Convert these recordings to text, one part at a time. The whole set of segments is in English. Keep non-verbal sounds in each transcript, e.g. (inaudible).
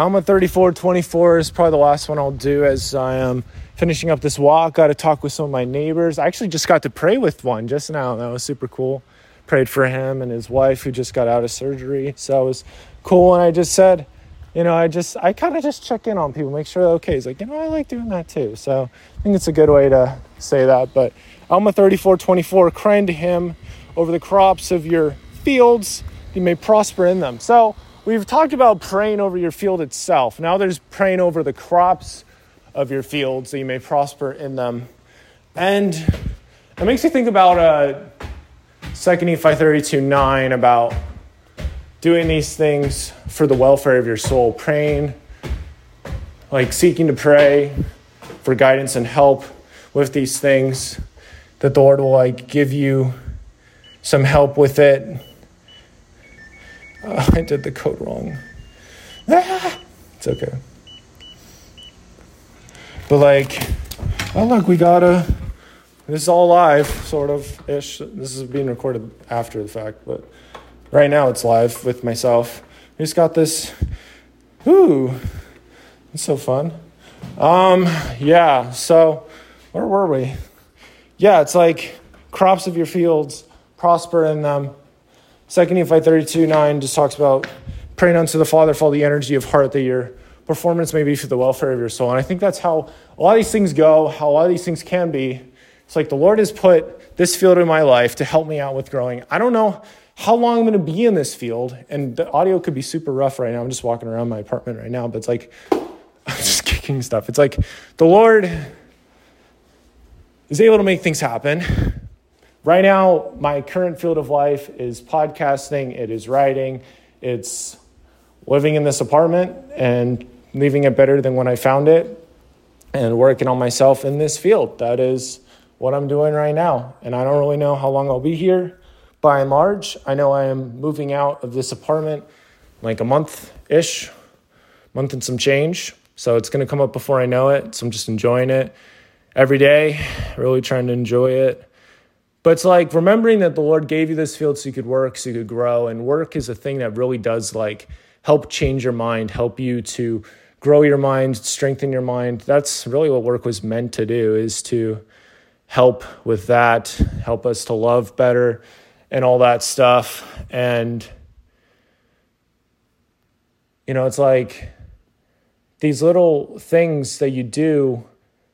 Alma 34 24 is probably the last one I'll do as I am finishing up this walk. Got to talk with some of my neighbors. I actually just got to pray with one just now. That was super cool. Prayed for him and his wife who just got out of surgery. So it was cool. And I just said, you know, I just, I kind of just check in on people, make sure they're okay. He's like, you know, I like doing that too. So I think it's a good way to say that. But Alma 34 24, crying to him over the crops of your fields, you may prosper in them. So, We've talked about praying over your field itself. Now there's praying over the crops of your fields so you may prosper in them. And it makes you think about uh, 2 Nephi 32 9 about doing these things for the welfare of your soul, praying, like seeking to pray for guidance and help with these things, that the Lord will like give you some help with it (laughs) I did the code wrong. Ah, it's okay. But like, oh look, we got a. This is all live, sort of ish. This is being recorded after the fact, but right now it's live with myself. We just got this. Ooh, it's so fun. Um, yeah. So, where were we? Yeah, it's like crops of your fields prosper in them Second Nephi 32 9 just talks about praying unto the Father for all the energy of heart that your performance may be for the welfare of your soul. And I think that's how a lot of these things go, how a lot of these things can be. It's like the Lord has put this field in my life to help me out with growing. I don't know how long I'm going to be in this field, and the audio could be super rough right now. I'm just walking around my apartment right now, but it's like (laughs) I'm just kicking stuff. It's like the Lord is able to make things happen Right now, my current field of life is podcasting, it is writing, it's living in this apartment and leaving it better than when I found it, and working on myself in this field. That is what I'm doing right now. And I don't really know how long I'll be here by and large. I know I am moving out of this apartment like a month ish, month and some change. So it's going to come up before I know it. So I'm just enjoying it every day, really trying to enjoy it. But it's like remembering that the Lord gave you this field so you could work, so you could grow. And work is a thing that really does like help change your mind, help you to grow your mind, strengthen your mind. That's really what work was meant to do is to help with that, help us to love better and all that stuff. And you know, it's like these little things that you do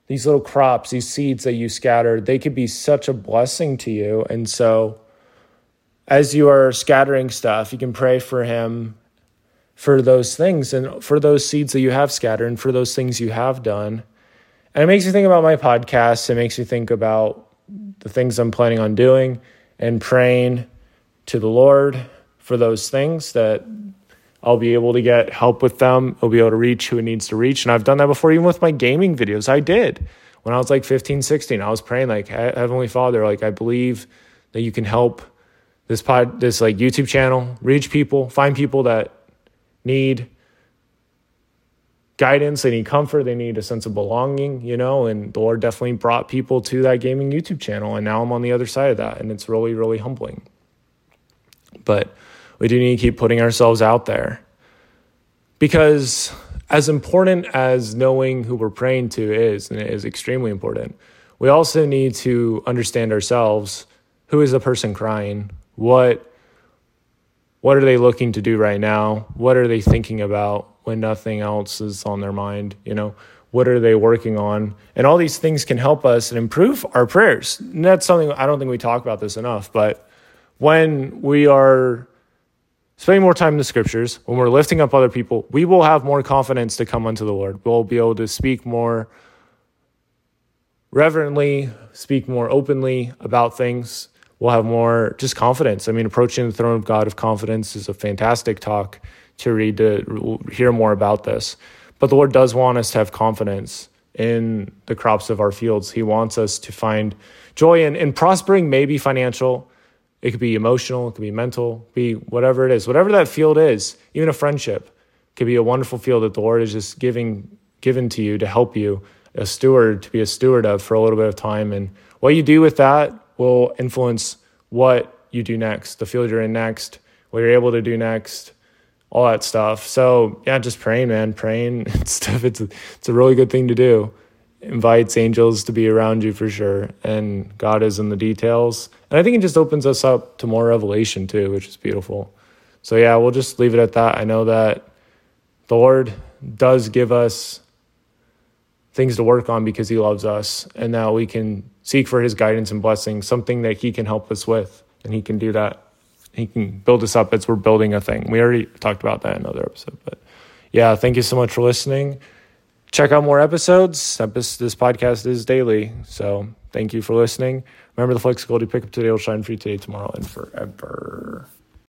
these little crops, these seeds that you scatter, they could be such a blessing to you. And so, as you are scattering stuff, you can pray for Him for those things and for those seeds that you have scattered and for those things you have done. And it makes me think about my podcast. It makes me think about the things I'm planning on doing and praying to the Lord for those things that I'll be able to get help with them. I'll be able to reach who it needs to reach. And I've done that before, even with my gaming videos. I did when I was like 15, 16. I was praying like, Heavenly Father, like, I believe that you can help this pod, this like YouTube channel, reach people, find people that need guidance, they need comfort, they need a sense of belonging, you know, and the Lord definitely brought people to that gaming YouTube channel. And now I'm on the other side of that. And it's really, really humbling. But we do need to keep putting ourselves out there. Because as important as knowing who we're praying to is, and it is extremely important, we also need to understand ourselves. Who is the person crying? What what are they looking to do right now? What are they thinking about when nothing else is on their mind? You know, what are they working on? And all these things can help us and improve our prayers. And that's something I don't think we talk about this enough, but when we are spending more time in the scriptures, when we're lifting up other people, we will have more confidence to come unto the Lord. We'll be able to speak more reverently, speak more openly about things. We'll have more just confidence. I mean, approaching the throne of God of confidence is a fantastic talk to read to hear more about this. But the Lord does want us to have confidence in the crops of our fields. He wants us to find joy in, in prospering, maybe financial, it could be emotional, it could be mental, be whatever it is, whatever that field is, even a friendship could be a wonderful field that the Lord is just giving given to you to help you, a steward to be a steward of for a little bit of time. And what you do with that will influence what you do next, the field you're in next, what you're able to do next, all that stuff. So yeah, just praying, man, praying (laughs) and stuff. It's a, it's a really good thing to do. Invites angels to be around you for sure, and God is in the details. And I think it just opens us up to more revelation too, which is beautiful. So yeah, we'll just leave it at that. I know that the Lord does give us things to work on because He loves us, and that we can seek for His guidance and blessing, something that He can help us with, and He can do that he can build us up as we're building a thing. We already talked about that in another episode, but yeah, thank you so much for listening. Check out more episodes. This podcast is daily, so thank you for listening. Remember the flexibility pick up today will shine for you today, tomorrow, and forever.